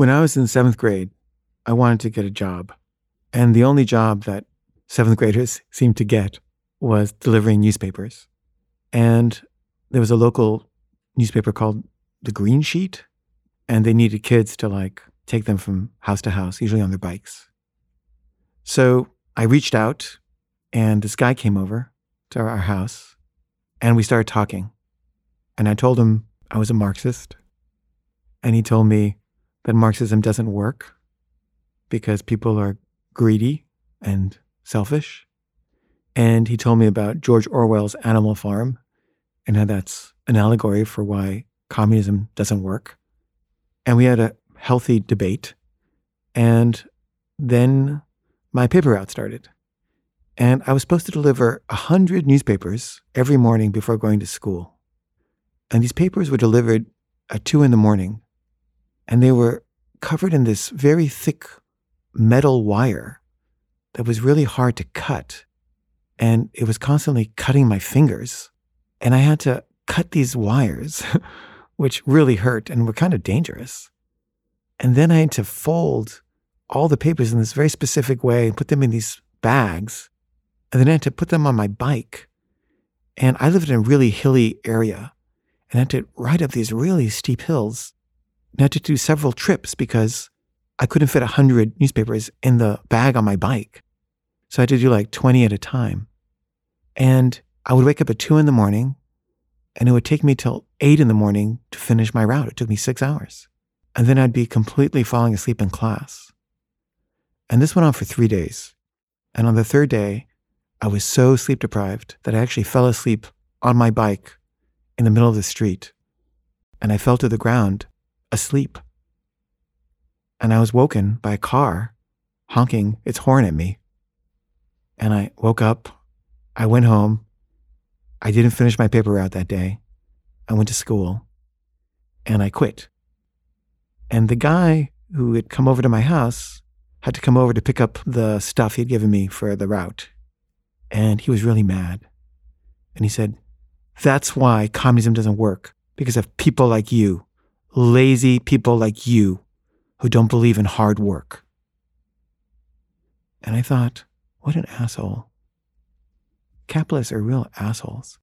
When I was in seventh grade, I wanted to get a job. And the only job that seventh graders seemed to get was delivering newspapers. And there was a local newspaper called The Green Sheet, and they needed kids to like take them from house to house, usually on their bikes. So I reached out, and this guy came over to our house, and we started talking. And I told him I was a Marxist. And he told me that Marxism doesn't work because people are greedy and selfish. And he told me about George Orwell's Animal Farm and how that's an allegory for why communism doesn't work. And we had a healthy debate. And then my paper route started. And I was supposed to deliver 100 newspapers every morning before going to school. And these papers were delivered at two in the morning. And they were covered in this very thick metal wire that was really hard to cut. And it was constantly cutting my fingers. And I had to cut these wires, which really hurt and were kind of dangerous. And then I had to fold all the papers in this very specific way and put them in these bags. And then I had to put them on my bike. And I lived in a really hilly area and I had to ride up these really steep hills. I had to do several trips because I couldn't fit 100 newspapers in the bag on my bike. So I had to do like 20 at a time. And I would wake up at two in the morning and it would take me till eight in the morning to finish my route. It took me six hours. And then I'd be completely falling asleep in class. And this went on for three days. And on the third day, I was so sleep deprived that I actually fell asleep on my bike in the middle of the street. And I fell to the ground asleep and I was woken by a car honking its horn at me. And I woke up, I went home, I didn't finish my paper route that day. I went to school and I quit. And the guy who had come over to my house had to come over to pick up the stuff he'd given me for the route. And he was really mad. And he said, That's why communism doesn't work, because of people like you, lazy people like you who don't believe in hard work. And I thought, what an asshole. Capitalists are real assholes.